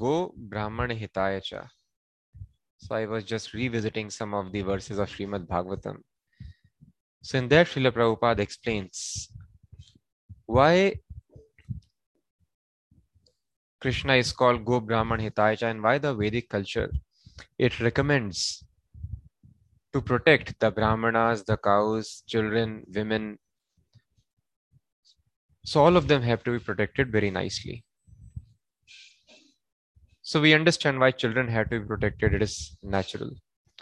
Go Brahman Hitaya. So I was just revisiting some of the verses of Srimad Bhagavatam. So in that, Srila Prabhupada explains why Krishna is called Go Brahman Hitaya and why the Vedic culture it recommends to protect the brahmanas, the cows, children, women. So all of them have to be protected very nicely. So we understand why children have to be protected. It is natural.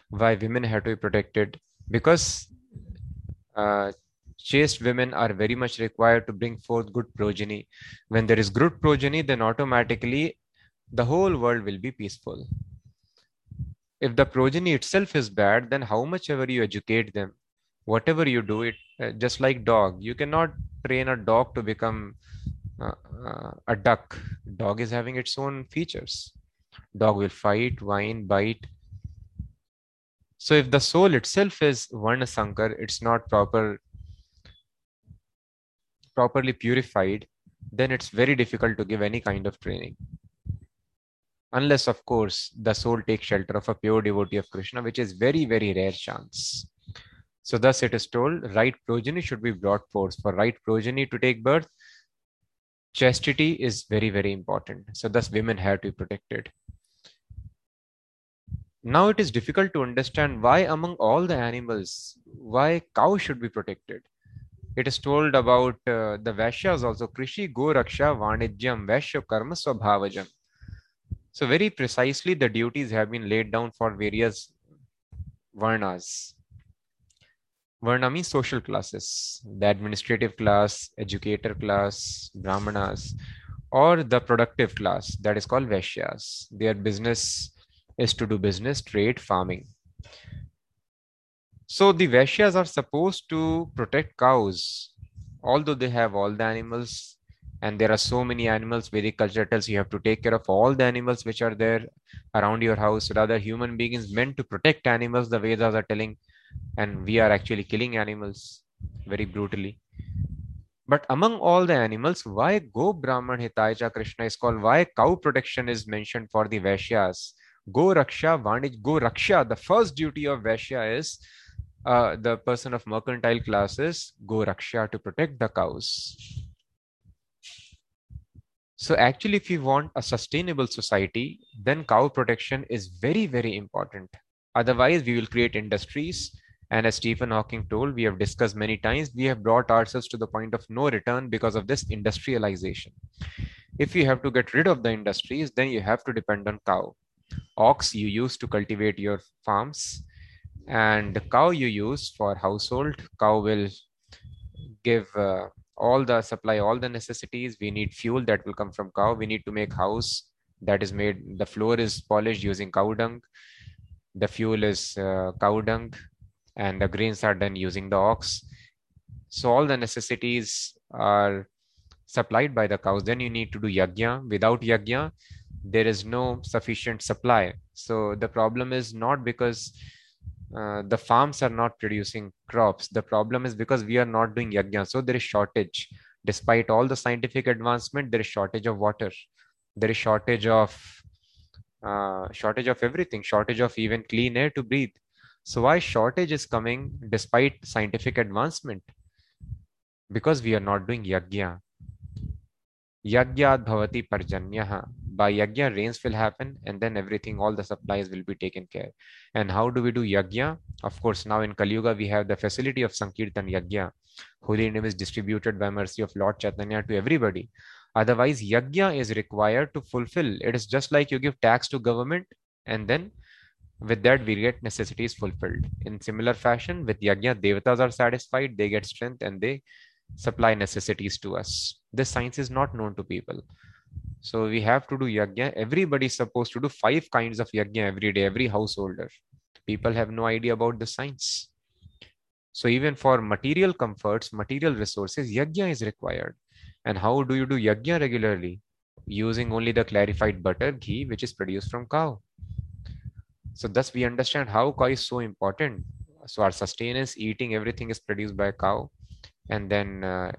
Why women have to be protected because uh, chaste women are very much required to bring forth good progeny. When there is good progeny, then automatically the whole world will be peaceful if the progeny itself is bad then how much ever you educate them whatever you do it uh, just like dog you cannot train a dog to become uh, uh, a duck dog is having its own features dog will fight whine bite. So if the soul itself is varna sankar it's not proper properly purified then it's very difficult to give any kind of training. Unless of course the soul takes shelter of a pure devotee of krishna which is very very rare chance. So thus it is told right progeny should be brought forth. For right progeny to take birth chastity is very very important. So thus women have to be protected now it is difficult to understand why among all the animals why cow should be protected it is told about uh, the Vaishyas also Krishi Go Raksha Vanijyam Vaishya Karma Swabhavajam so very precisely, the duties have been laid down for various varnas. Varna means social classes, the administrative class, educator class, brahmanas, or the productive class that is called Vaishyas. Their business is to do business, trade, farming. So the Vaishyas are supposed to protect cows, although they have all the animals and there are so many animals vedic culture tells you have to take care of all the animals which are there around your house. Rather human beings meant to protect animals the vedas are telling and we are actually killing animals very brutally. But among all the animals why go brahman hitaya krishna is called why cow protection is mentioned for the vaishyas go raksha vanij go raksha the first duty of vaishya is uh, the person of mercantile classes go raksha to protect the cows so actually, if we want a sustainable society, then cow protection is very, very important. Otherwise, we will create industries. And as Stephen Hawking told, we have discussed many times, we have brought ourselves to the point of no return because of this industrialization. If you have to get rid of the industries, then you have to depend on cow. Ox you use to cultivate your farms, and the cow you use for household. Cow will give uh, all the supply all the necessities. We need fuel that will come from cow. We need to make house that is made the floor is polished using cow dung. The fuel is uh, cow dung and the grains are done using the ox. So all the necessities are supplied by the cows. Then you need to do yagya without yagya there is no sufficient supply so the problem is not because uh, the farms are not producing crops. The problem is because we are not doing yajna. So there is shortage. Despite all the scientific advancement, there is shortage of water. There is shortage of uh, shortage of everything. Shortage of even clean air to breathe. So why shortage is coming despite scientific advancement? Because we are not doing yajna. Yagyad bhavati parjanyaha. By yagya, rains will happen and then everything, all the supplies will be taken care. And how do we do yagya? Of course, now in Kali Yuga, we have the facility of Sankirtan Yagya. Holy name is distributed by mercy of Lord Chaitanya to everybody. Otherwise, yagya is required to fulfill. It is just like you give tax to government and then with that we get necessities fulfilled. In similar fashion, with yagya, devatas are satisfied, they get strength and they supply necessities to us. This science is not known to people. So we have to do yajna. Everybody is supposed to do five kinds of yajna every day, every householder. People have no idea about the science. So even for material comforts, material resources, yajna is required. And how do you do yajna regularly? Using only the clarified butter, ghee, which is produced from cow. So thus we understand how cow is so important. So our sustenance, eating, everything is produced by cow and then uh,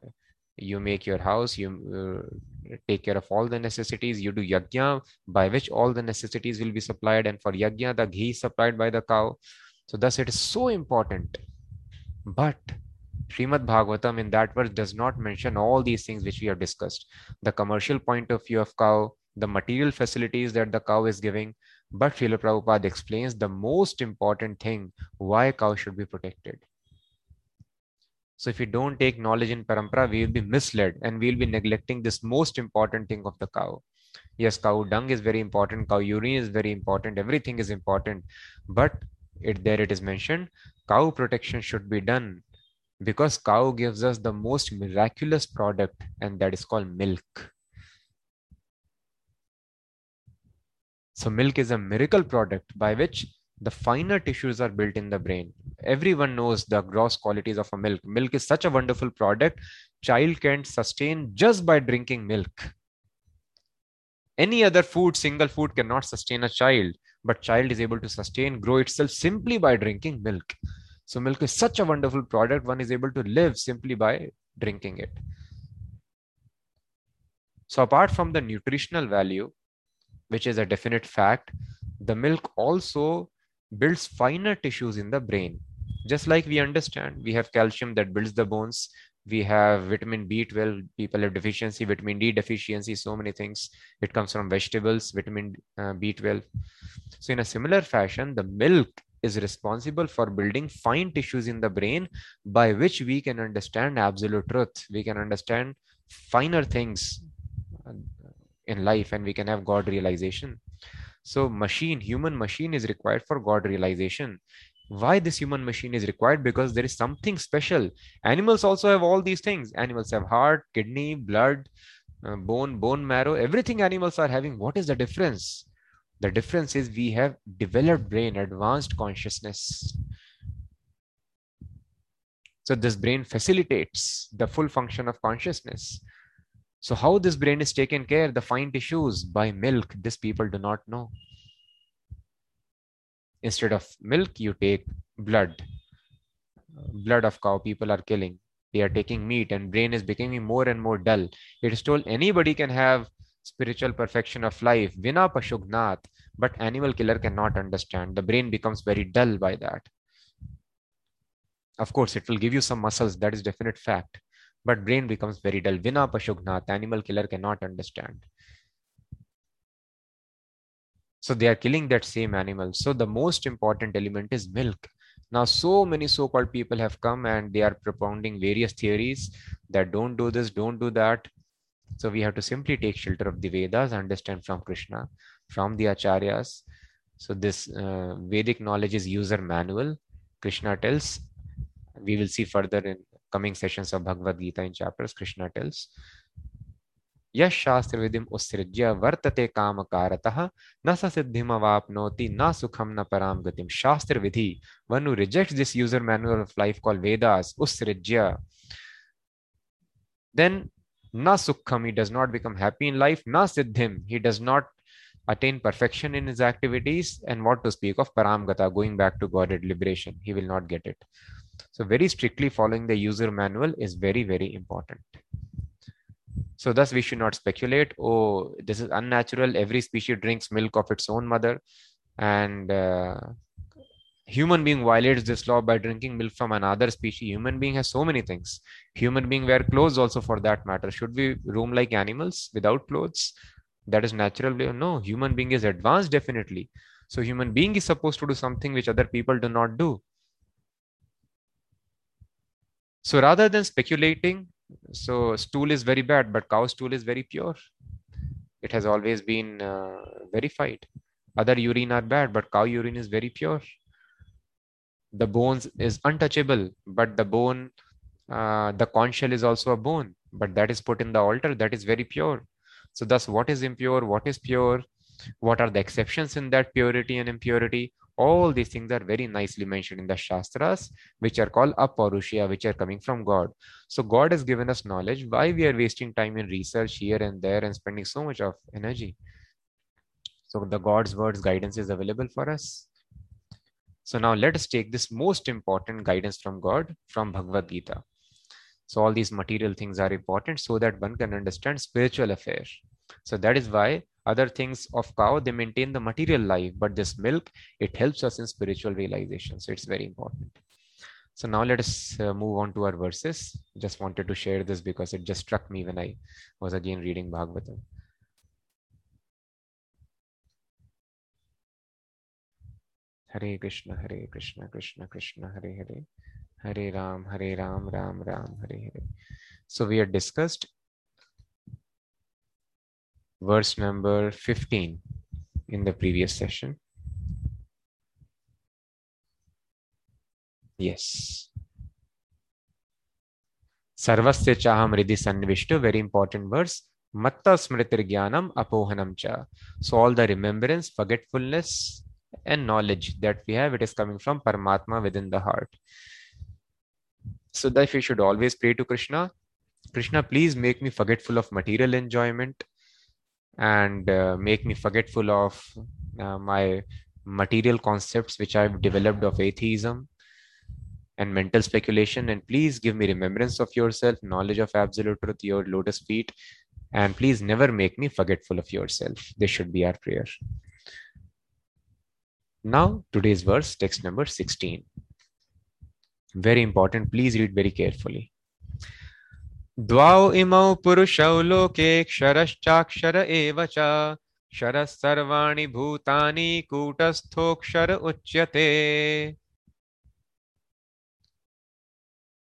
you make your house you uh, take care of all the necessities. You do yajna, by which all the necessities will be supplied. And for yajna, the ghee is supplied by the cow. So thus it is so important. But Srimad Bhagavatam in that verse does not mention all these things which we have discussed. The commercial point of view of cow, the material facilities that the cow is giving. But Srila Prabhupada explains the most important thing why cow should be protected. So if we don't take knowledge in parampara, we will be misled and we will be neglecting this most important thing of the cow. Yes, cow dung is very important, cow urine is very important, everything is important. But it there it is mentioned, cow protection should be done because cow gives us the most miraculous product and that is called milk. So milk is a miracle product by which the finer tissues are built in the brain. Everyone knows the gross qualities of a milk. Milk is such a wonderful product. Child can sustain just by drinking milk. Any other food single food cannot sustain a child but child is able to sustain grow itself simply by drinking milk. So milk is such a wonderful product one is able to live simply by drinking it. So apart from the nutritional value which is a definite fact the milk also builds finer tissues in the brain. Just like we understand we have calcium that builds the bones. We have vitamin b12 people have deficiency vitamin d deficiency so many things. It comes from vegetables vitamin uh, b12 so in a similar fashion the milk is responsible for building fine tissues in the brain by which we can understand absolute truth. We can understand finer things uh, in life and we can have god realization so machine human machine is required for god realization. Why this human machine is required? Because there is something special. Animals also have all these things. Animals have heart kidney blood uh, bone bone marrow. Everything animals are having. What is the difference? The difference is we have developed brain advanced consciousness. So this brain facilitates the full function of consciousness so how this brain is taken care the fine tissues by milk this people do not know. Instead of milk you take blood. Blood of cow people are killing. They are taking meat and brain is becoming more and more dull. It is told anybody can have spiritual perfection of life vina pashugnat but animal killer cannot understand. The brain becomes very dull by that. Of course it will give you some muscles. That is definite fact but brain becomes very dull vina pashugnat animal killer cannot understand so they are killing that same animal. So the most important element is milk. Now, so many so-called people have come and they are propounding various theories that don't do this, don't do that. So we have to simply take shelter of the Vedas, understand from Krishna, from the Acharyas. So this uh, Vedic knowledge is user manual. Krishna tells, we will see further in coming sessions of Bhagavad Gita in chapters, Krishna tells. यह शास्त्र विधि उत्सृज्य वर्तते काम कारतः न स सिद्धिम अवापनोति न सुखम न पराम गतिम शास्त्र विधि one who rejects this user manual of life called Vedas usrajya then na sukham he does not become happy in life na siddhim he does not attain perfection in his activities and what to speak of paramgata going back to godhead liberation he will not get it so very strictly following the user manual is very very important so thus we should not speculate, oh, this is unnatural. Every species drinks milk of its own mother. And uh, human being violates this law by drinking milk from another species. Human being has so many things. Human being wear clothes also for that matter. Should we roam like animals without clothes? That is natural. No, human being is advanced definitely. So human being is supposed to do something which other people do not do. So rather than speculating, so stool is very bad but cow stool is very pure. It has always been uh, verified. Other urine are bad but cow urine is very pure. The bones is untouchable but the bone uh, the conch shell is also a bone but that is put in the altar that is very pure. So thus what is impure what is pure? What are the exceptions in that purity and impurity all these things are very nicely mentioned in the Shastras, which are called Aparushya, which are coming from God. So God has given us knowledge. Why we are wasting time in research here and there and spending so much of energy? So the God's words guidance is available for us. So now let us take this most important guidance from God from Bhagavad Gita. So all these material things are important so that one can understand spiritual affairs. So that is why other things of cow, they maintain the material life, but this milk, it helps us in spiritual realization. So it's very important. So now let us uh, move on to our verses. Just wanted to share this because it just struck me when I was again reading Bhagavatam. Hare Krishna, Hare Krishna, Krishna Krishna, Hare Hare, Hare Ram, Hare Ram, Ram Ram, Hare Hare. So we had discussed verse number 15 in the previous session. Yes. Sarvasya chaham ridhi sanvishtu, very important verse. Matta smritir jnanam apohanam cha. So all the remembrance, forgetfulness, and knowledge that we have, it is coming from Paramatma within the heart. So that we should always pray to Krishna. Krishna, please make me forgetful of material enjoyment and uh, make me forgetful of uh, my material concepts which I've developed of atheism and mental speculation. And please give me remembrance of yourself, knowledge of absolute truth, your lotus feet. And please never make me forgetful of yourself. This should be our prayer. Now, today's verse, text number 16. Very important. Please read very carefully. द्वाव इमौ पुरुषौ लोके क्षरश्चाक्षर एव च। क्षरः सर्वाणि कूटस्थोक्षर उच्यते।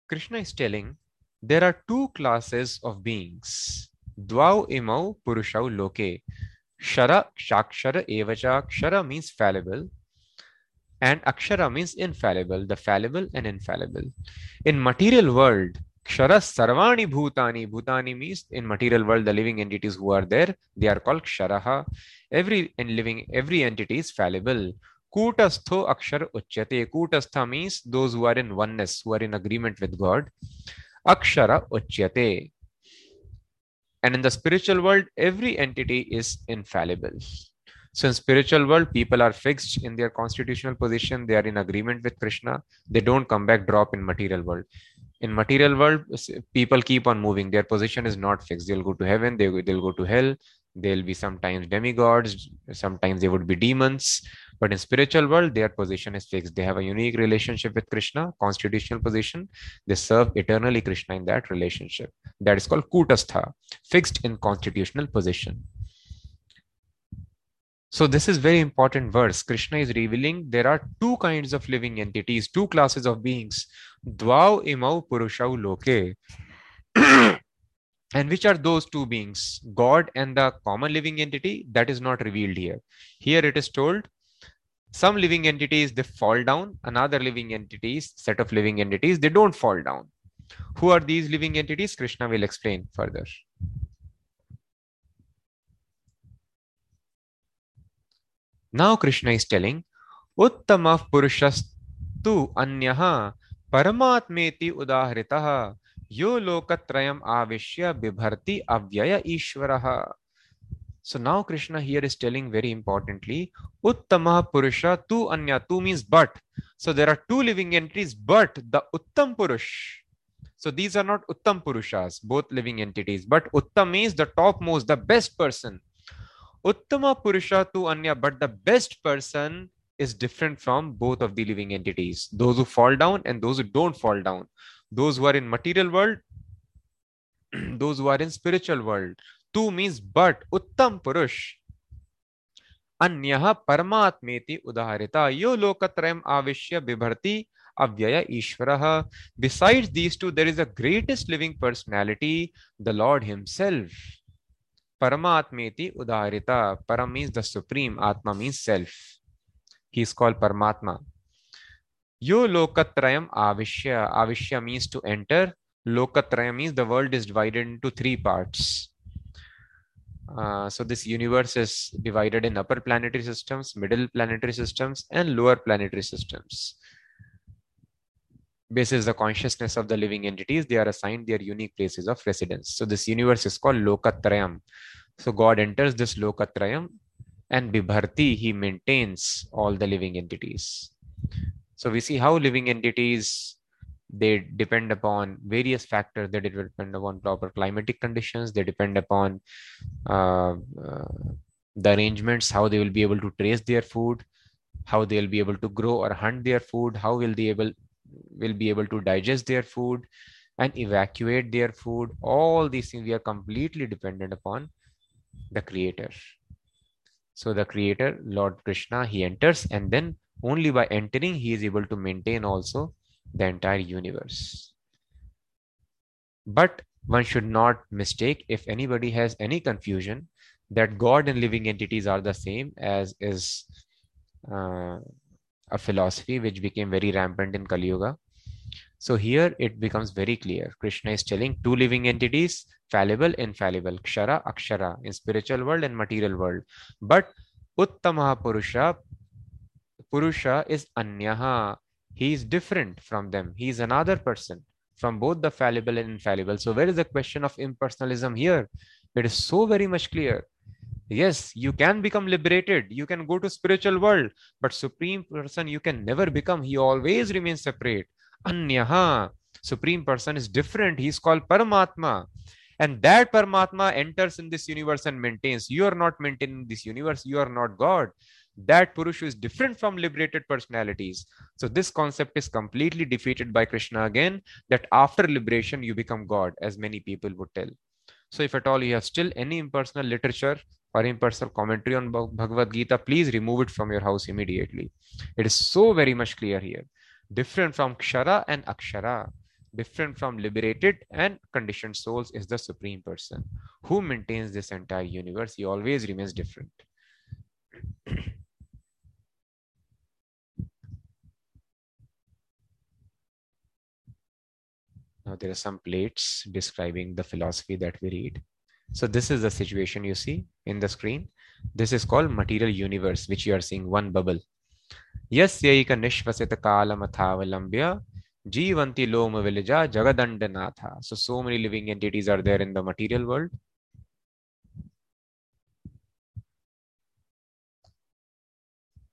Krishna is telling there are two classes of beings द्वाव इमौ पुरुषौ लोके। क्षर क्षाक्षर एव क्षर means fallible And Akshara means infallible, the fallible and infallible. In material world, kshara sarvani bhutani. Bhutani means in material world, the living entities who are there, they are called ksharaha. Every in living, every entity is fallible. Kutastho akshar uchyate. Kutastha means those who are in oneness, who are in agreement with God. Akshara uchyate. And in the spiritual world, every entity is infallible. So in spiritual world, people are fixed in their constitutional position. They are in agreement with Krishna. They don't come back drop in material world. In material world, people keep on moving. Their position is not fixed. They'll go to heaven. They, they'll go to hell. They'll be sometimes demigods. Sometimes they would be demons. But in spiritual world, their position is fixed. They have a unique relationship with Krishna, constitutional position. They serve eternally Krishna in that relationship. That is called Kutastha, fixed in constitutional position. So this is very important verse. Krishna is revealing there are two kinds of living entities, two classes of beings. Dvau imau purushau loke. and which are those two beings? God and the common living entity? That is not revealed here. Here it is told some living entities they fall down another living entities set of living entities they don't fall down who are these living entities krishna will explain further now krishna is telling uttama purushastu anyaha paramatmeti udaharitah yo lokatrayam avishya bibharti avyaya ishvaraha so now Krishna here is telling very importantly, Uttama Purusha Tu Anya. Tu means but. So there are two living entities, but the Uttam Purush. So these are not Uttam Purushas, both living entities, but Uttam means the topmost, the best person. Uttama Purusha to Anya, but the best person is different from both of the living entities. Those who fall down and those who don't fall down. Those who are in material world, those who are in spiritual world. Tu means but Uttam Purush. Anyaha Paramatmeti Udaharita Yo Lokatrayam Avishya Bibharti Avyaya Ishvaraha. Besides these two, there is a greatest living personality, the Lord Himself paramatmeti udaharita param means the supreme atma means self. He is called paramatma. Yo lokatrayam avishya avishya means to enter. Lokatrayam means the world is divided into three parts. Uh, so this universe is divided in upper planetary systems, middle planetary systems, and lower planetary systems. Basis the consciousness of the living entities, they are assigned their unique places of residence. So this universe is called Lokatrayam. So God enters this Lokatrayam and Bibharti, he maintains all the living entities. So we see how living entities they depend upon various factors they depend upon proper climatic conditions they depend upon uh, uh, the arrangements how they will be able to trace their food how they'll be able to grow or hunt their food how will they able will be able to digest their food and evacuate their food. All these things we are completely dependent upon the creator. So the creator lord krishna he enters and then only by entering he is able to maintain also the entire universe. But one should not mistake if anybody has any confusion that god and living entities are the same as is uh, a philosophy which became very rampant in Kali Yuga. So here it becomes very clear. Krishna is telling two living entities, fallible, infallible, kshara, akshara, in spiritual world and material world. But Uttama Purusha, Purusha is Anyaha. He is different from them. He is another person from both the fallible and infallible. So where is the question of impersonalism here? It is so very much clear yes you can become liberated. You can go to spiritual world but supreme person you can never become. He always remains separate. Anyaha. Supreme person is different. He's called paramatma. And that paramatma enters in this universe and maintains. You are not maintaining this universe. You are not god. That purusha is different from liberated personalities. So this concept is completely defeated by krishna again that after liberation you become god as many people would tell. So if at all you have still any impersonal literature or impersonal commentary on Bhagavad Gita, please remove it from your house immediately. It is so very much clear here. Different from Kshara and Akshara, different from liberated and conditioned souls is the Supreme Person who maintains this entire universe. He always remains different. now there are some plates describing the philosophy that we read. So this is the situation you see in the screen. This is called material universe, which you are seeing one bubble. Yasyaika nishvasita kalamathavalambya jivanti loma vilija jagadandanatha. So, so many living entities are there in the material world.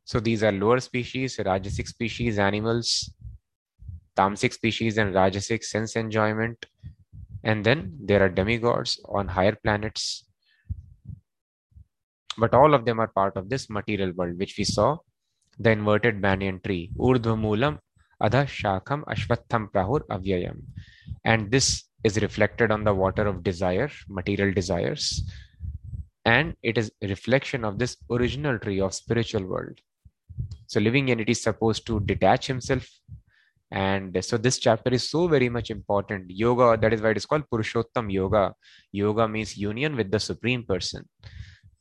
So these are lower species, rajasic species, animals, tamasic species and rajasic sense enjoyment, and then there are demigods on higher planets. But all of them are part of this material world, which we saw the inverted banyan tree. Urdhvamulam adha shakam ashvatham prahur avyayam. And this is reflected on the water of desire, material desires. And it is reflection of this original tree of spiritual world. So living entity is supposed to detach himself and so this chapter is so very much important. Yoga that is why it is called purushottam yoga. Yoga means union with the supreme person.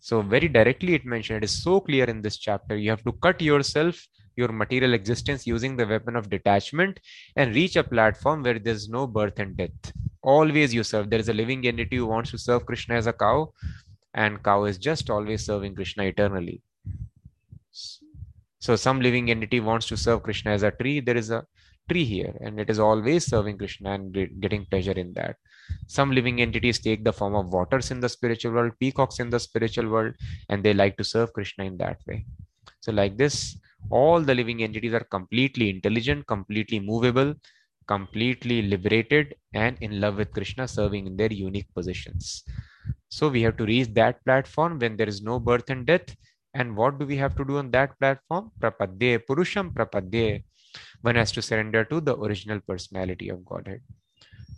So very directly it mentioned it is so clear in this chapter. You have to cut yourself your material existence using the weapon of detachment and reach a platform where there's no birth and death. Always you serve. There is a living entity who wants to serve krishna as a cow and cow is just always serving krishna eternally. So some living entity wants to serve krishna as a tree. There is a tree here and it is always serving krishna and getting pleasure in that. Some living entities take the form of waters in the spiritual world peacocks in the spiritual world and they like to serve krishna in that way. So like this all the living entities are completely intelligent completely movable completely liberated and in love with krishna serving in their unique positions. So we have to reach that platform when there is no birth and death. And what do we have to do on that platform? Prapadye purusham prapadye one has to surrender to the original personality of Godhead.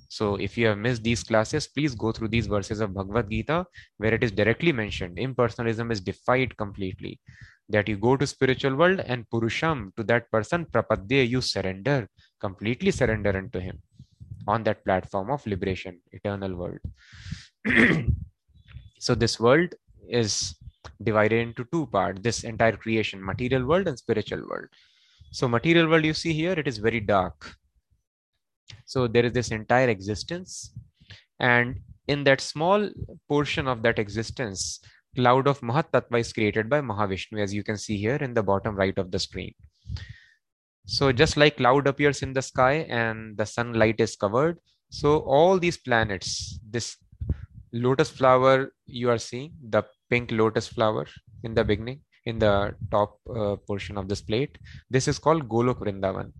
So if you have missed these classes, please go through these verses of Bhagavad Gita where it is directly mentioned. Impersonalism is defied completely. That you go to spiritual world and Purusham to that person, Prapadya, you surrender, completely surrender unto him on that platform of liberation, eternal world. so this world is divided into two parts, this entire creation, material world and spiritual world. So material world you see here, it is very dark. So there is this entire existence. And in that small portion of that existence, cloud of Mahat Tattva is created by Mahavishnu, as you can see here in the bottom right of the screen. So just like cloud appears in the sky and the sunlight is covered, so all these planets, this lotus flower you are seeing, the pink lotus flower in the beginning, in the top uh, portion of this plate. This is called Golok Vrindavan.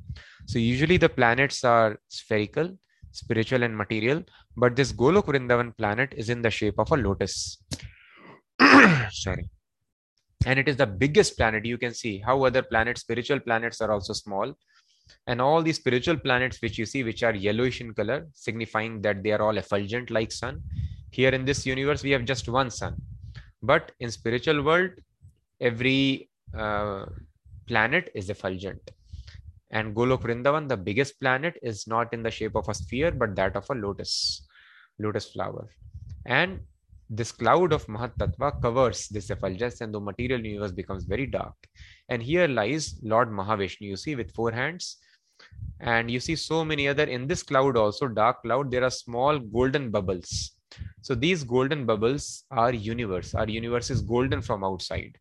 So usually the planets are spherical, spiritual and material, but this Golok Vrindavan planet is in the shape of a lotus. Sorry. And it is the biggest planet. You can see how other planets, spiritual planets are also small. And all these spiritual planets which you see, which are yellowish in color, signifying that they are all effulgent like sun. Here in this universe, we have just one sun. But in spiritual world, every uh, planet is effulgent. And Golok Vrindavan, the biggest planet, is not in the shape of a sphere, but that of a lotus, lotus flower. And this cloud of Mahatattva covers this effulgence and the material universe becomes very dark. And here lies Lord Mahavishnu, you see, with four hands. And you see so many other, in this cloud also, dark cloud, there are small golden bubbles. So these golden bubbles are universe. Our universe is golden from outside.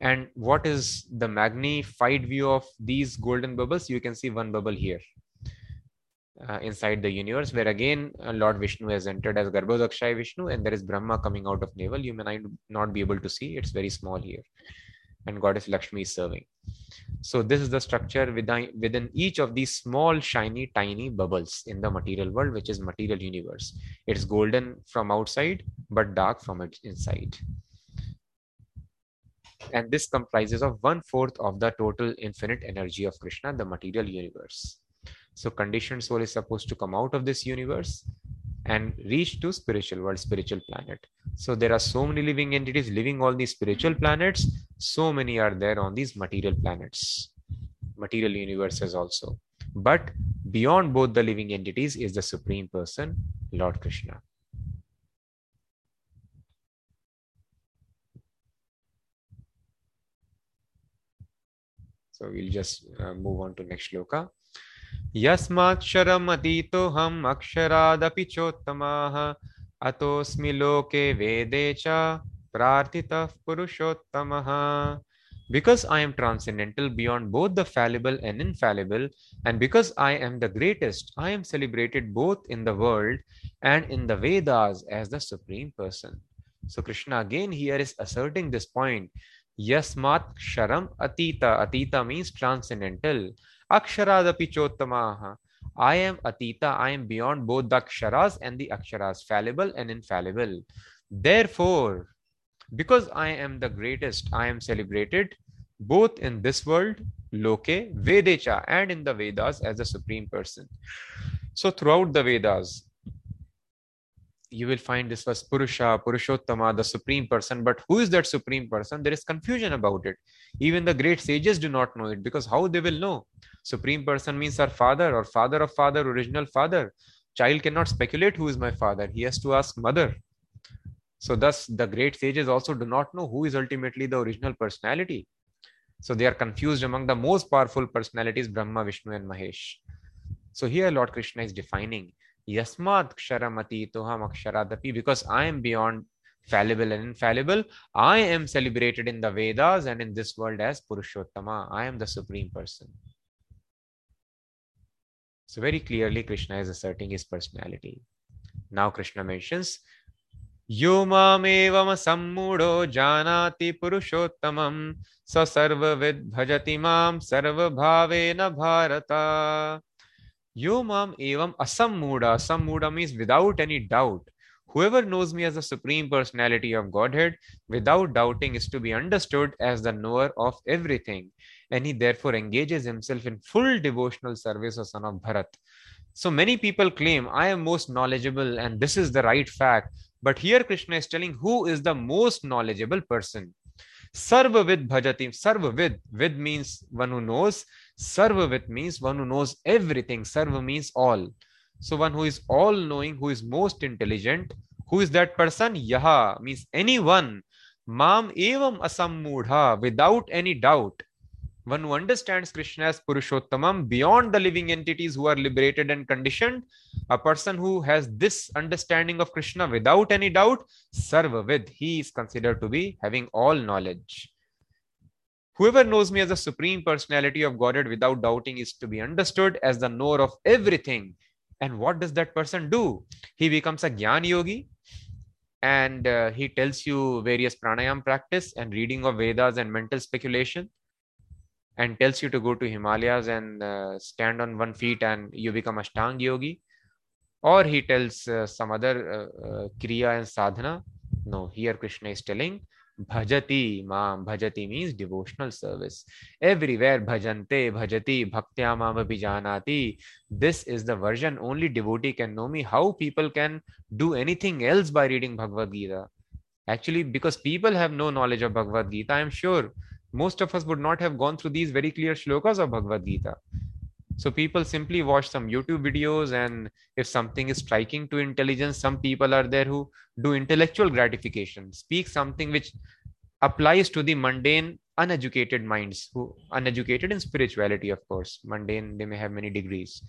And what is the magnified view of these golden bubbles? You can see one bubble here uh, inside the universe, where again uh, Lord Vishnu has entered as Garbhodakshay Vishnu, and there is Brahma coming out of navel. You may not be able to see; it's very small here, and Goddess Lakshmi is serving. So this is the structure within within each of these small, shiny, tiny bubbles in the material world, which is material universe. It's golden from outside, but dark from its inside and this comprises of one fourth of the total infinite energy of krishna the material universe. So conditioned soul is supposed to come out of this universe and reach to spiritual world spiritual planet. So there are so many living entities living on these spiritual planets. So many are there on these material planets material universes also. But beyond both the living entities is the supreme person lord krishna So we'll just uh, move on to next shloka. यस्माक्षरम् अतीतोऽहम् अक्षरादपि चोत्तमाः अतोऽस्मि लोके वेदे च प्रार्थितः पुरुषोत्तमः because I am transcendental beyond both the fallible and infallible, and because I am the greatest, I am celebrated both in the world and in the Vedas as the Supreme Person. So, Krishna again here is asserting this point Yasmat Ksharam Atita. Atita means transcendental. Aksharadapi Chottamaha. I am Atita. I am beyond both the Aksharas and the Aksharas, fallible and infallible. Therefore, because I am the greatest, I am celebrated both in this world, Loke, Vedecha, and in the Vedas as the Supreme Person. So, throughout the Vedas, you will find this was Purusha, Purushottama, the supreme person. But who is that supreme person? There is confusion about it. Even the great sages do not know it because how they will know? Supreme person means our father or father of father, original father. Child cannot speculate who is my father. He has to ask mother. So, thus, the great sages also do not know who is ultimately the original personality. So, they are confused among the most powerful personalities Brahma, Vishnu, and Mahesh. So, here Lord Krishna is defining यस्मात क्षरम तो हम अक्षरादपि because I am beyond fallible and infallible I am celebrated in the Vedas and in this world as Purushottam I am the supreme person so very clearly Krishna is asserting his personality now Krishna mentions यो मामेवम सम्मूढो जानाति पुरुषोत्तमम् स सर्वविद् भजति माम् सर्वभावेन भारता Yomam evam asammuda. Asammuda means without any doubt. Whoever knows me as the supreme personality of Godhead without doubting is to be understood as the knower of everything. And he therefore engages himself in full devotional service of son of Bharat. So many people claim, I am most knowledgeable and this is the right fact. But here Krishna is telling who is the most knowledgeable person. Sarvavid bhajati. Sarvavid. Vid means one who knows. Sarvavit means one who knows everything. Sarva means all. So one who is all knowing, who is most intelligent. Who is that person? Yaha means anyone. Mam evam asammudha without any doubt. One who understands Krishna as Purushottamam beyond the living entities who are liberated and conditioned, a person who has this understanding of Krishna without any doubt, Sarvavid, he is considered to be having all knowledge. Whoever knows me as the supreme personality of Godhead without doubting is to be understood as the knower of everything. And what does that person do? He becomes a Gyan Yogi. and uh, he tells you various pranayam practice and reading of Vedas and mental speculation and tells you to go to Himalayas and uh, stand on one feet and you become a Ashtang Yogi. Or he tells uh, some other uh, uh, Kriya and Sadhana. No, here Krishna is telling Bhajati Mam. Bhajati means devotional service. Everywhere Bhajante, Bhajati, Bhaktya Mam Abhijanati. This is the version only devotee can know me. How people can do anything else by reading Bhagavad Gita. Actually, because people have no knowledge of Bhagavad Gita, I am sure most of us would not have gone through these very clear shlokas of Bhagavad Gita. So people simply watch some YouTube videos, and if something is striking to intelligence, some people are there who do intellectual gratification, speak something which applies to the mundane, uneducated minds, who uneducated in spirituality, of course. Mundane, they may have many degrees.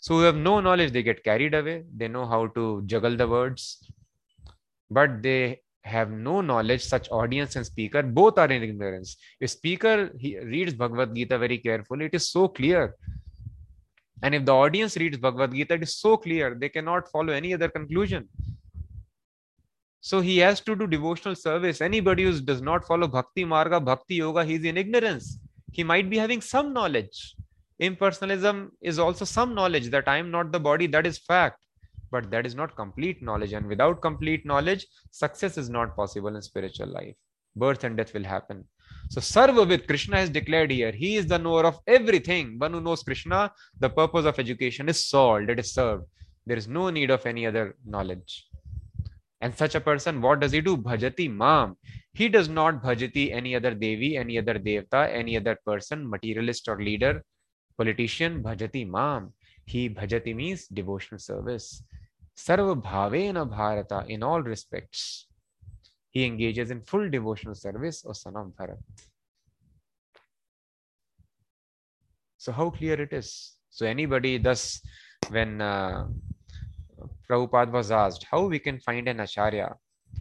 So who have no knowledge, they get carried away. They know how to juggle the words, but they have no knowledge such audience and speaker both are in ignorance if speaker he reads bhagavad gita very carefully it is so clear and if the audience reads bhagavad gita it is so clear they cannot follow any other conclusion. So he has to do devotional service. Anybody who does not follow bhakti marga bhakti yoga he is in ignorance. He might be having some knowledge. Impersonalism is also some knowledge that i am not the body that is fact. But that is not complete knowledge. And without complete knowledge success is not possible in spiritual life. Birth and death will happen so sarvavid krishna is declared here. He is the knower of everything. One who knows krishna the purpose of education is solved it is served. There is no need of any other knowledge. And such a person what does he do? Bhajati mam. He does not bhajati any other devi any other devta any other person materialist or leader politician bhajati mam. He bhajati means devotional service. Sarva Bhavena Bharata in all respects. He engages in full devotional service of son of Bharat. So how clear it is. So anybody thus, when uh, Prabhupada was asked how we can find an acharya,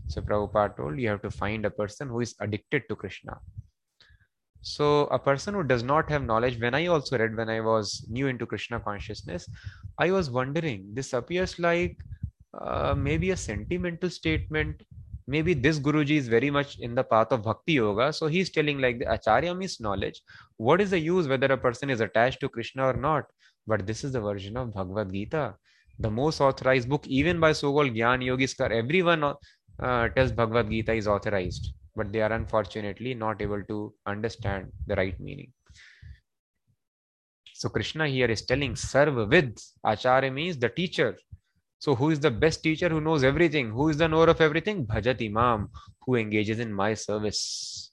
so Prabhupada told you have to find a person who is addicted to Krishna. So a person who does not have knowledge, when I also read when I was new into Krishna consciousness, I was wondering, this appears like uh, maybe a sentimental statement. Maybe this Guruji is very much in the path of Bhakti Yoga. So he's telling like the Acharya means knowledge. What is the use whether a person is attached to Krishna or not? But this is the version of Bhagavad Gita, the most authorized book, even by so-called Gyan Yogis. Everyone uh, tells Bhagavad Gita is authorized but they are unfortunately not able to understand the right meaning. So Krishna here is telling Sarva Vid. Acharya means the teacher. So, who is the best teacher who knows everything? Who is the knower of everything? Bhajati Mam, who engages in my service.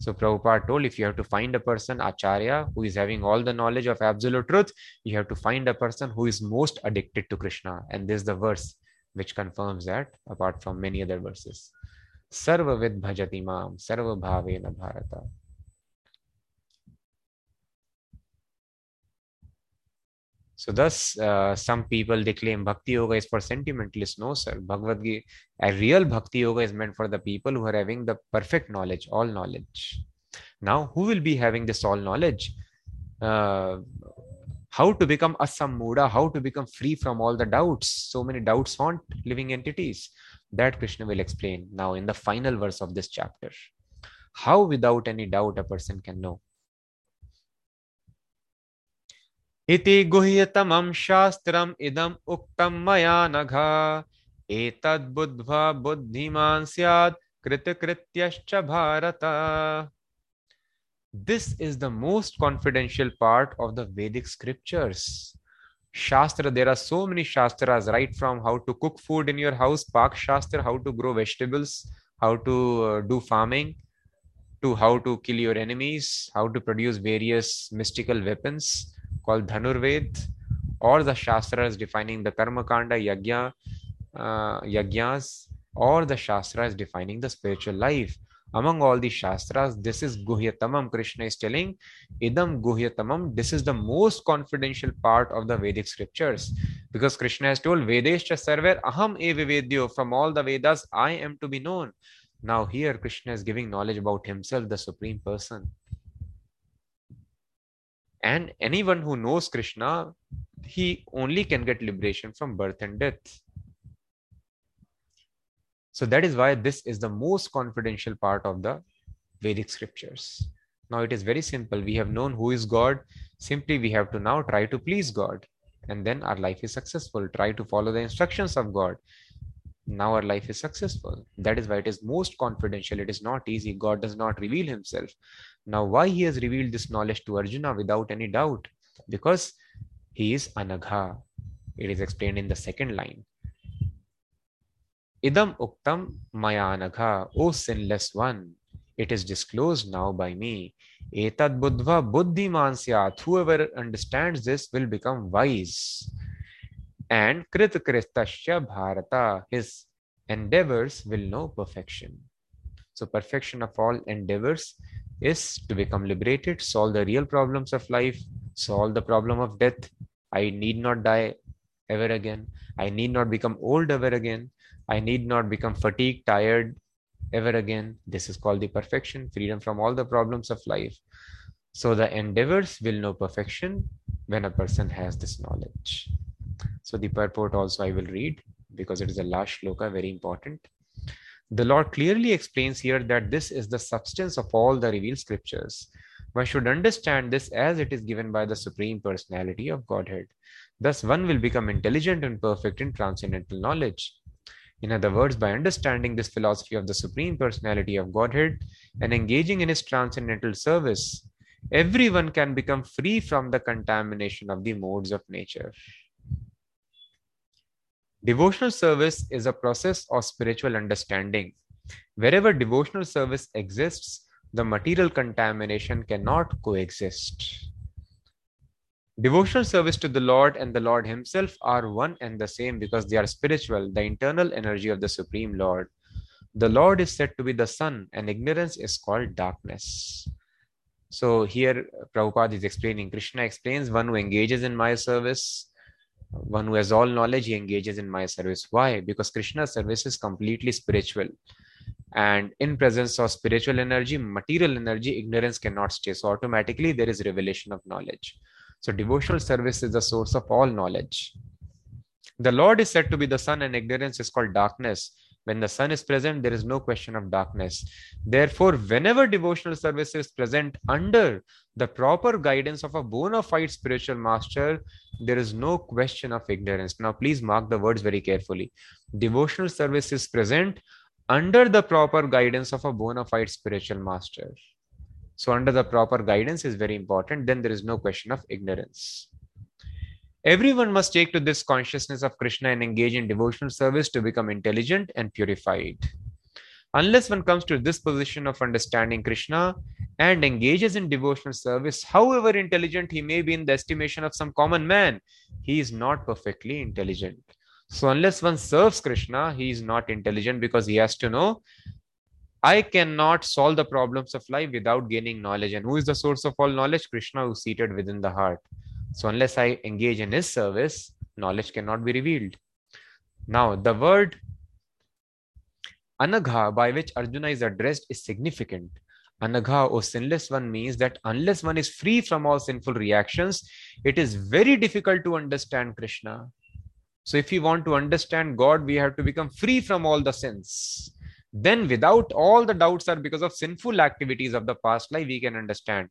So, Prabhupada told if you have to find a person, Acharya, who is having all the knowledge of absolute truth, you have to find a person who is most addicted to Krishna. And this is the verse which confirms that, apart from many other verses. Sarva vid bhajati mam, sarva bhavena bharata. So thus, uh, some people they claim Bhakti Yoga is for sentimentalists. No, sir. Bhagavad Gita, a real Bhakti Yoga is meant for the people who are having the perfect knowledge, all knowledge. Now, who will be having this all knowledge? Uh, how to become a sammuda, how to become free from all the doubts. So many doubts haunt living entities. That Krishna will explain now in the final verse of this chapter. How, without any doubt, a person can know. इति गुह्यतमं शास्त्रम् इदम् उक्तं मया नघ। एतद् बुद्ध्वा बुद्धिमान् स्यात् Bharata. This is the most confidential part of the Vedic scriptures shastra there are so many shastra आज right from how to cook food in your house paak shastra how to grow vegetables how to do farming to how to kill your enemies how to produce various mystical weapons called Dhanurved, or the Shastras defining the Karma Kanda, Yajna, uh, Yajnas, or the Shastras defining the spiritual life. Among all the shastras this is guhyatamam. Krishna is telling idam guhyatamam. This is the most confidential part of the vedic scriptures because krishna has told vedescha sarver aham evivedyo from all the vedas i am to be known. Now here krishna is giving knowledge about himself the supreme person and anyone who knows krishna he only can get liberation from birth and death So that is why this is the most confidential part of the Vedic scriptures. Now it is very simple. We have known who is God. Simply we have to now try to please God. And then our life is successful. Try to follow the instructions of God. Now our life is successful. That is why it is most confidential. It is not easy. God does not reveal himself. Now, why he has revealed this knowledge to Arjuna without any doubt? Because he is Anagha. It is explained in the second line. Idam uktam maya anagha, O sinless one, it is disclosed now by me. Etad buddha buddhiman syat. Whoever understands this will become wise. And krit kristasya bharata. His endeavors will know perfection. So perfection of all endeavors is to become liberated, solve the real problems of life, solve the problem of death. I need not die ever again. I need not become old ever again. I need not become fatigued, tired, ever again. This is called the perfection, freedom from all the problems of life. So the endeavors will know perfection when a person has this knowledge. So the purport also I will read because it is a last shloka, very important. The Lord clearly explains here that this is the substance of all the revealed scriptures. One should understand this as it is given by the Supreme Personality of Godhead. Thus, one will become intelligent and perfect in transcendental knowledge. In other words, by understanding this philosophy of the Supreme Personality of Godhead and engaging in His transcendental service, everyone can become free from the contamination of the modes of nature. Devotional service is a process of spiritual understanding. Wherever devotional service exists, the material contamination cannot coexist. Devotional service to the Lord and the Lord Himself are one and the same because they are spiritual, the internal energy of the Supreme Lord. The Lord is said to be the sun, and ignorance is called darkness. So here Prabhupada is explaining, Krishna explains one who engages in my service, one who has all knowledge, he engages in my service. Why? Because Krishna's service is completely spiritual. And in presence of spiritual energy, material energy, ignorance cannot stay. So automatically there is revelation of knowledge. So devotional service is the source of all knowledge. The Lord is said to be the sun, and ignorance is called darkness. When the sun is present, there is no question of darkness. Therefore, whenever devotional service is present under the proper guidance of a bona fide spiritual master, there is no question of ignorance. Now, please mark the words very carefully. Devotional service is present under the proper guidance of a bona fide spiritual master. So, under the proper guidance is very important. Then there is no question of ignorance. Everyone must take to this consciousness of Krishna and engage in devotional service to become intelligent and purified. Unless one comes to this position of understanding Krishna and engages in devotional service, however intelligent he may be in the estimation of some common man, he is not perfectly intelligent. So, unless one serves Krishna, he is not intelligent because he has to know I cannot solve the problems of life without gaining knowledge. And who is the source of all knowledge? Krishna, who is seated within the heart. So, unless I engage in his service, knowledge cannot be revealed. Now, the word anagha by which Arjuna is addressed is significant. Anagha or sinless one means that unless one is free from all sinful reactions, it is very difficult to understand Krishna. So, if we want to understand God, we have to become free from all the sins then without all the doubts are because of sinful activities of the past life we can understand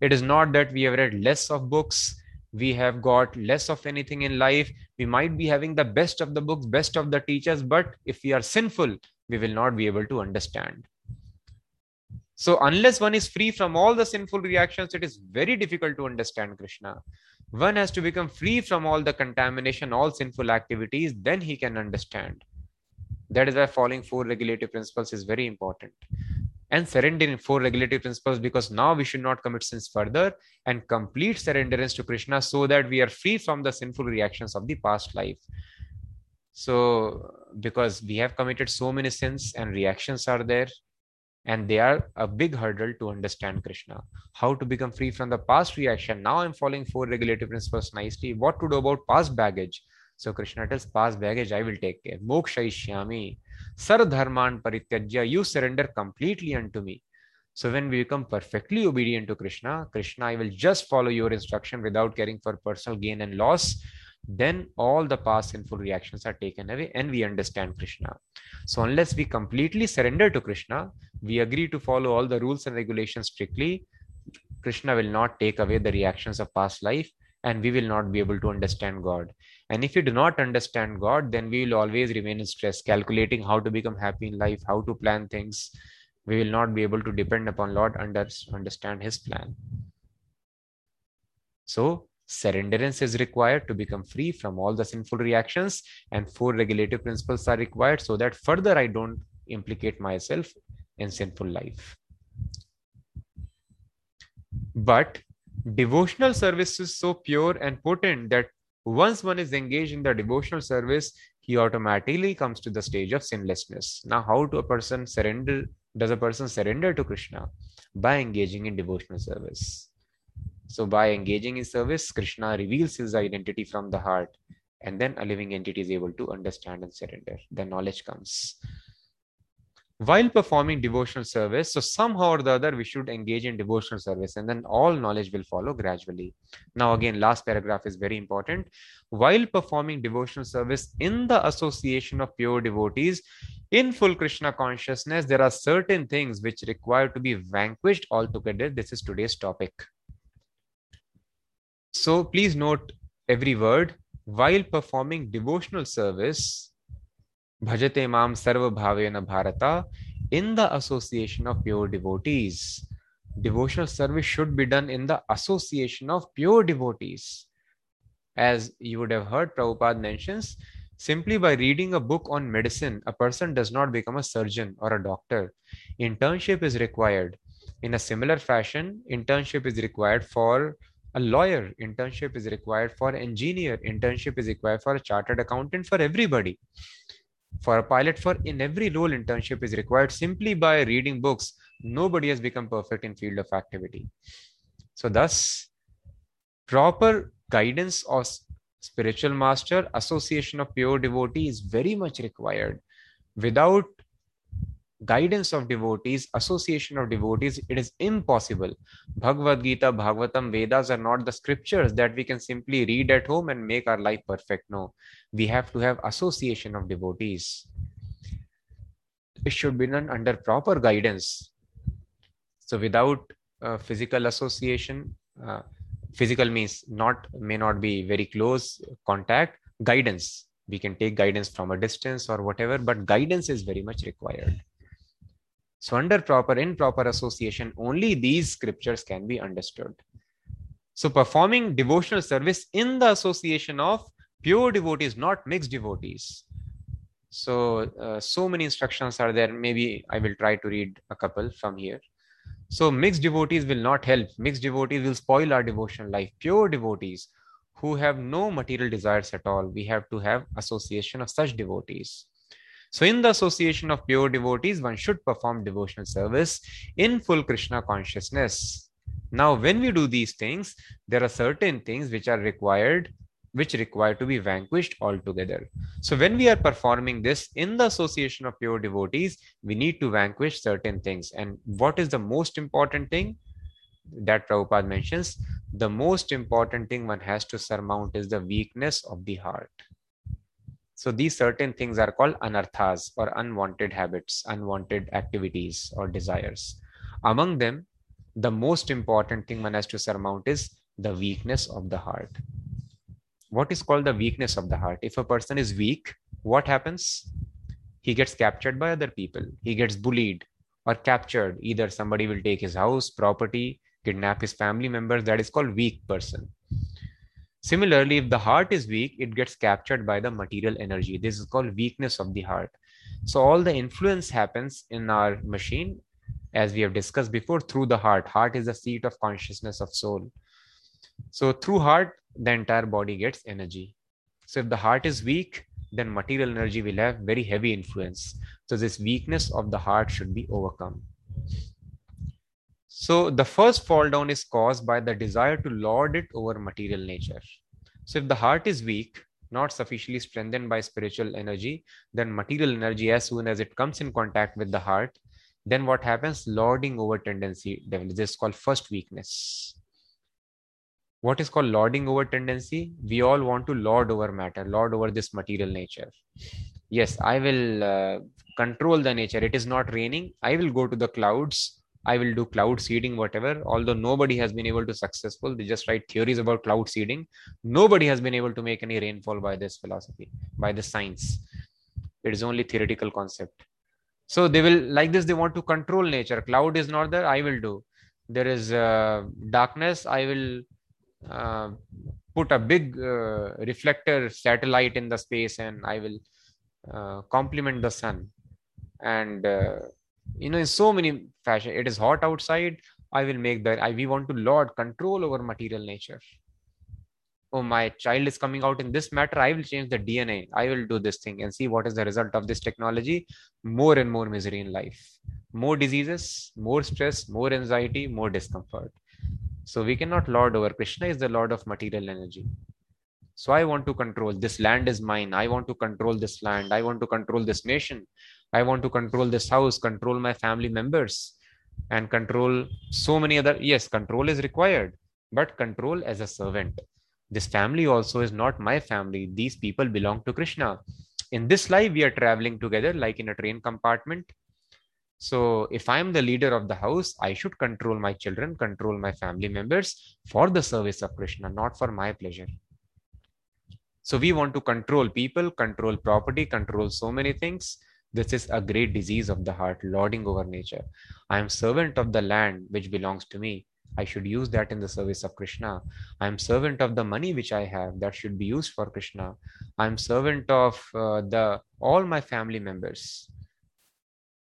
it is not that we have read less of books we have got less of anything in life. We might be having the best of the books best of the teachers but if we are sinful we will not be able to understand. So unless one is free from all the sinful reactions it is very difficult to understand krishna. One has to become free from all the contamination all sinful activities then he can understand. That is why following four regulative principles is very important. And surrendering four regulative principles because now we should not commit sins further and complete surrenderance to Krishna so that we are free from the sinful reactions of the past life. So, because we have committed so many sins and reactions are there, and they are a big hurdle to understand Krishna. How to become free from the past reaction? Now I'm following four regulative principles nicely. What to do about past baggage? So Krishna tells, past baggage, I will take care. Mokshayishyami. Sarvadharman parityajya. You surrender completely unto me. So when we become perfectly obedient to Krishna, Krishna, I will just follow your instruction without caring for personal gain and loss. then all the past sinful reactions are taken away and we understand Krishna. So, unless we completely surrender to Krishna, we agree to follow all the rules and regulations strictly, Krishna will not take away the reactions of past life and we will not be able to understand God. And if we do not understand God, then we will always remain in stress, calculating how to become happy in life, how to plan things. We will not be able to depend upon Lord and understand His plan. So, Surrenderance is required to become free from all the sinful reactions, and four regulative principles are required so that further I don't implicate myself in sinful life. But devotional service is so pure and potent that once one is engaged in the devotional service, he automatically comes to the stage of sinlessness. Now, how do a person surrender? Does a person surrender to Krishna? By engaging in devotional service. So by engaging in service, Krishna reveals his identity from the heart, and then a living entity is able to understand and surrender. The knowledge comes. While performing devotional service, so somehow or the other, we should engage in devotional service, and then all knowledge will follow gradually. Now, hmm. again, last paragraph is very important. While performing devotional service in the association of pure devotees, in full Krishna consciousness, there are certain things which require to be vanquished altogether. This is today's topic. So please note every word. While performing devotional service, bhajati mam sarva bhavena bharata, in the association of pure devotees. Devotional service should be done in the association of pure devotees. As you would have heard, Prabhupada mentions, simply by reading a book on medicine, a person does not become a surgeon or a doctor. Internship is required. In a similar fashion, internship is required for a lawyer internship is required for engineer internship is required for a chartered accountant for everybody for a pilot for in every role internship is required simply by reading books. Nobody has become perfect in field of activity. So thus proper guidance of spiritual master association of pure devotee is very much required. Without guidance of devotees, association of devotees, it is impossible. Bhagavad Gita, Bhagavatam, Vedas are not the scriptures that we can simply read at home and make our life perfect. No, we have to have association of devotees. It should be done under proper guidance. So without uh, physical association, uh, physical means not may not be very close contact, guidance. We can take guidance from a distance or whatever, but guidance is very much required. So under proper improper association, only these scriptures can be understood. So performing devotional service in the association of pure devotees, not mixed devotees. So, uh, so many instructions are there. Maybe I will try to read a couple from here. So mixed devotees will not help. Mixed devotees will spoil our devotional life. Pure devotees who have no material desires at all, we have to have association of such devotees. So, in the association of pure devotees, one should perform devotional service in full Krishna consciousness. Now, when we do these things, there are certain things which are required, which require to be vanquished altogether. So, when we are performing this in the association of pure devotees, we need to vanquish certain things. And what is the most important thing? that Prabhupada mentions, the most important thing one has to surmount is the weakness of the heart. So these certain things are called anarthas or unwanted habits, unwanted activities or desires. Among them, the most important thing one has to surmount is the weakness of the heart. What is called the weakness of the heart? If a person is weak, what happens? He gets captured by other people. He gets bullied or captured. Either somebody will take his house, property, kidnap his family members. That is called weak person. Similarly, if the heart is weak, it gets captured by the material energy. This is called weakness of the heart. So all the influence happens in our machine, as we have discussed before, through the heart. Heart is the seat of consciousness of soul. So through heart, the entire body gets energy. So if the heart is weak, then material energy will have very heavy influence. So this weakness of the heart should be overcome. So the first fall down is caused by the desire to lord it over material nature. So if the heart is weak, not sufficiently strengthened by spiritual energy, then material energy, as soon as it comes in contact with the heart, then what happens? Lording over tendency develops. This is called first weakness. what is called lording over tendency we all want to lord over matter lord over this material nature yes i will uh, control the nature it is not raining i will go to the clouds i will do cloud seeding whatever. Although nobody has been able to successful they just write theories about cloud seeding. Nobody has been able to make any rainfall by this philosophy by the science. It is only theoretical concept. So they will like this they want to control nature. Cloud is not there i will do. There is uh, darkness i will uh, put a big uh, reflector satellite in the space and I will uh, complement the sun. And uh, you know, in so many fashion, it is hot outside. I will make that. I we want to lord control over material nature. Oh, my child is coming out in this matter. I will change the DNA. I will do this thing and see what is the result of this technology. More and more misery in life, more diseases, more stress, more anxiety, more discomfort so we cannot lord over. Krishna is the lord of material energy. So I want to control this land is mine. I want to control this land. I want to control this nation. I want to control this house, control my family members, and control so many other. Yes, control is required, but control as a servant. This family also is not my family. These people belong to Krishna. In this life, we are traveling together like in a train compartment. So if I'm the leader of the house, I should control my children, control my family members for the service of Krishna, not for my pleasure. So we want to control people, control property, control so many things. This is a great disease of the heart, lording over nature. I am servant of the land which belongs to me. I should use that in the service of Krishna. I am servant of the money which I have that should be used for Krishna. I am servant of uh, the all my family members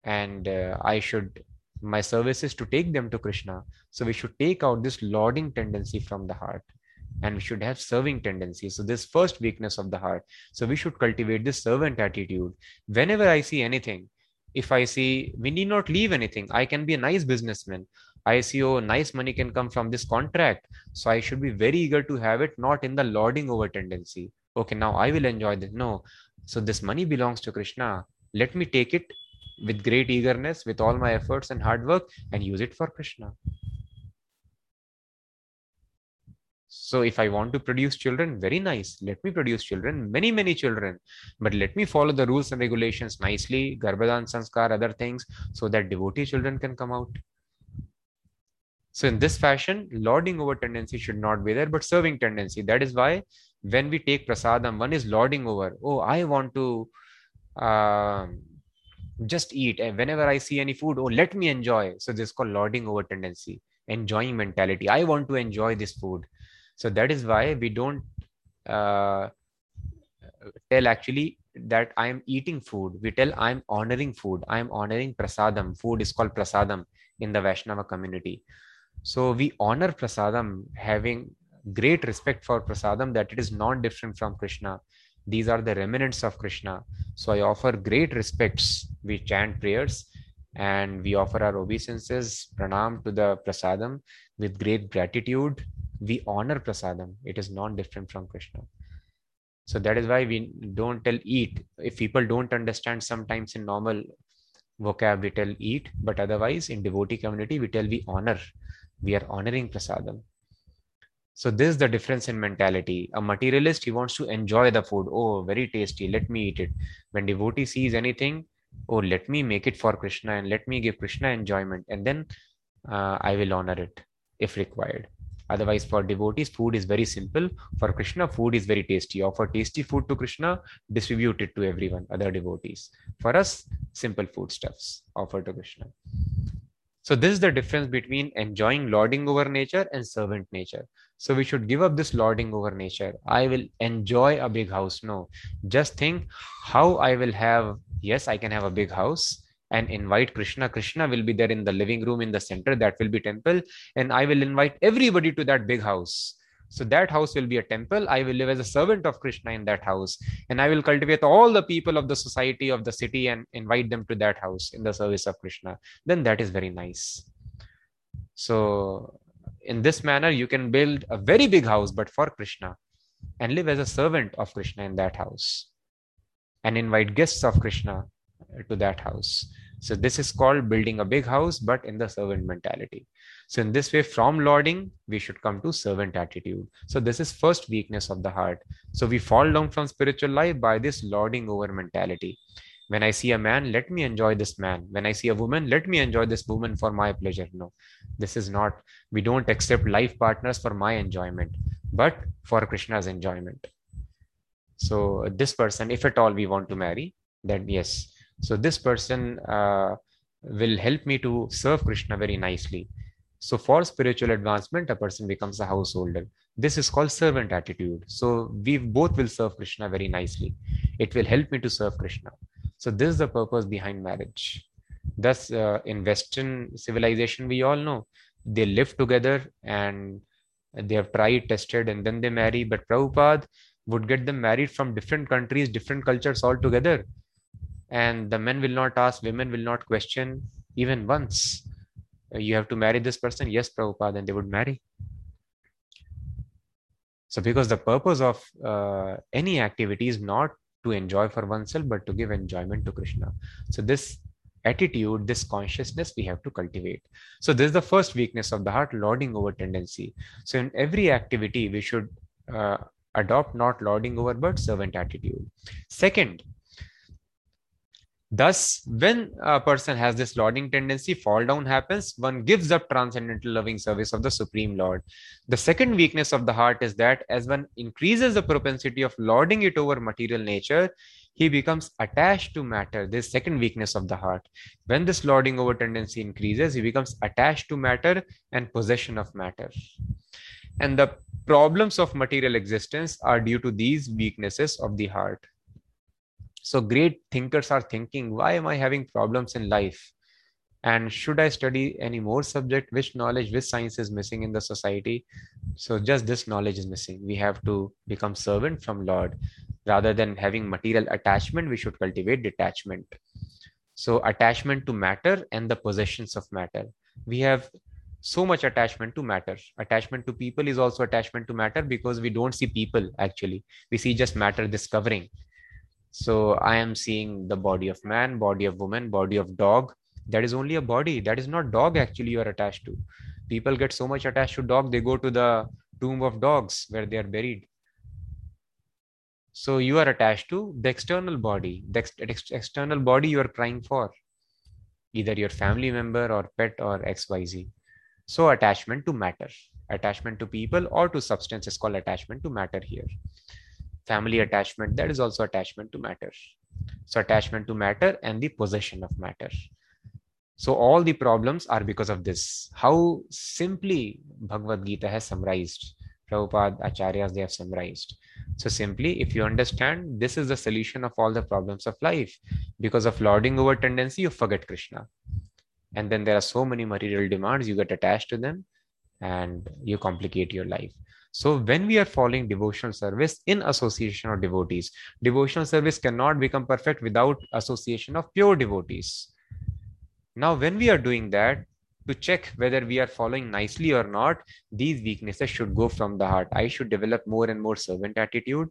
and uh, I should my service is to take them to Krishna. So we should take out this lording tendency from the heart and we should have serving tendency. So this first weakness of the heart. So we should cultivate this servant attitude. Whenever I see anything, if I see we need not leave anything, I can be a nice businessman. I see, oh, nice money can come from this contract. So I should be very eager to have it, not in the lording over tendency. Okay, now I will enjoy this. No. So this money belongs to Krishna. Let me take it with great eagerness, with all my efforts and hard work, and use it for Krishna. So if I want to produce children, very nice. Let me produce children, many, many children. But let me follow the rules and regulations nicely, Garbhadan Sanskar, other things, so that devotee children can come out. So in this fashion, lording over tendency should not be there, but serving tendency. That is why when we take prasadam, one is lording over. Oh, I want to uh, just eat and whenever i see any food oh let me enjoy so this is called lording over tendency enjoying mentality i want to enjoy this food so that is why we don't uh, tell actually that i am eating food. We tell i am honoring food. I am honoring prasadam. Food is called prasadam in the vaishnava community. So we honor prasadam having great respect for prasadam that it is not different from krishna. These are the remnants of Krishna. So I offer great respects. We chant prayers and we offer our obeisances, pranam to the prasadam with great gratitude. We honor prasadam. It is not different from Krishna. So that is why we don't tell eat. If people don't understand sometimes in normal vocab, we tell eat, but otherwise in devotee community, we tell we honor. We are honoring prasadam. So this is the difference in mentality. A materialist, he wants to enjoy the food. Oh, very tasty. Let me eat it. When devotee sees anything, oh, let me make it for Krishna and let me give Krishna enjoyment. And then uh, I will honor it if required. Otherwise, for devotees, food is very simple. For Krishna, food is very tasty. Offer tasty food to Krishna, distribute it to everyone, other devotees. For us, simple foodstuffs offer to Krishna. So this is the difference between enjoying lording over nature and servant nature. So we should give up this lording over nature. I will enjoy a big house. No, just think how I will have. Yes, I can have a big house and invite Krishna. Krishna will be there in the living room in the center. That will be temple, and I will invite everybody to that big house. So that house will be a temple. I will live as a servant of Krishna in that house. And I will cultivate all the people of the society of the city and invite them to that house in the service of Krishna. Then that is very nice. So, in this manner, you can build a very big house, but for Krishna, and live as a servant of Krishna in that house, and invite guests of Krishna to that house. So this is called building a big house, but in the servant mentality. So in this way, from lording, we should come to servant attitude. So this is first weakness of the heart. So we fall down from spiritual life by this lording over mentality. When I see a man, let me enjoy this man. When I see a woman, let me enjoy this woman for my pleasure. No, this is not, we don't accept life partners for my enjoyment, but for Krishna's enjoyment. So this person, if at all we want to marry, then yes. So this person uh, will help me to serve Krishna very nicely. So for spiritual advancement, a person becomes a householder. This is called servant attitude. So we both will serve Krishna very nicely. It will help me to serve Krishna. So this is the purpose behind marriage. Thus, uh, in Western civilization, we all know they live together and they have tried, tested, and then they marry. But Prabhupada would get them married from different countries, different cultures all together. And the men will not ask, women will not question even once. You have to marry this person. Yes, Prabhupada, and they would marry. So, because the purpose of uh, any activity is not to enjoy for oneself, but to give enjoyment to Krishna. So this attitude, this consciousness we have to cultivate. So this is the first weakness of the heart, lording over tendency. So in every activity, we should uh, adopt not lording over, but servant attitude. Second, Thus, when a person has this lording tendency, fall down happens, one gives up transcendental loving service of the Supreme Lord. The second weakness of the heart is that as one increases the propensity of lording it over material nature, he becomes attached to matter. This second weakness of the heart. When this lording over tendency increases, he becomes attached to matter and possession of matter. And the problems of material existence are due to these weaknesses of the heart. So great thinkers are thinking, why am I having problems in life? And should I study any more subject? Which knowledge, which science is missing in the society? So just this knowledge is missing. We have to become servant from Lord. Rather than having material attachment, we should cultivate detachment. So attachment to matter and the possessions of matter. We have so much attachment to matter. Attachment to people is also attachment to matter because we don't see people actually. We see just matter discovering so I am seeing the body of man, body of woman, body of dog. That is only a body. That is not dog actually you are attached to. People get so much attached to dog, they go to the tomb of dogs where they are buried. So you are attached to the external body, the ex- ex- external body you are crying for, either your family member or pet or XYZ. So attachment to matter, attachment to people or to substance is called attachment to matter here family attachment that is also attachment to matter. So attachment to matter and the possession of matter. So all the problems are because of this. How simply bhagavad gita has summarized prabhupada acharyas they have summarized. So simply if you understand this is the solution of all the problems of life. Because of lording over tendency you forget krishna. And then there are so many material demands you get attached to them and you complicate your life so when we are following devotional service in association of devotees, devotional service cannot become perfect without association of pure devotees. Now, when we are doing that, to check whether we are following nicely or not, these weaknesses should go from the heart. I should develop more and more servant attitude.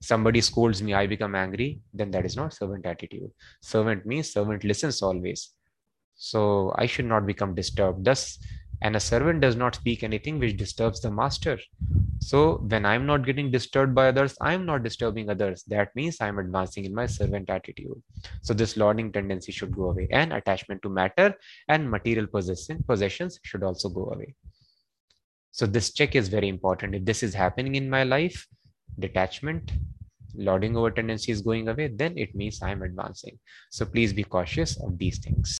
Somebody scolds me, I become angry, then that is not servant attitude. Servant means servant listens always. So I should not become disturbed. Thus, and a servant does not speak anything which disturbs the master. So when i'm not getting disturbed by others i'm not disturbing others. That means i'm advancing in my servant attitude. So this lording tendency should go away and attachment to matter and material possession possessions should also go away. So this check is very important. If this is happening in my life detachment lording over tendency is going away then it means i'm advancing. So please be cautious of these things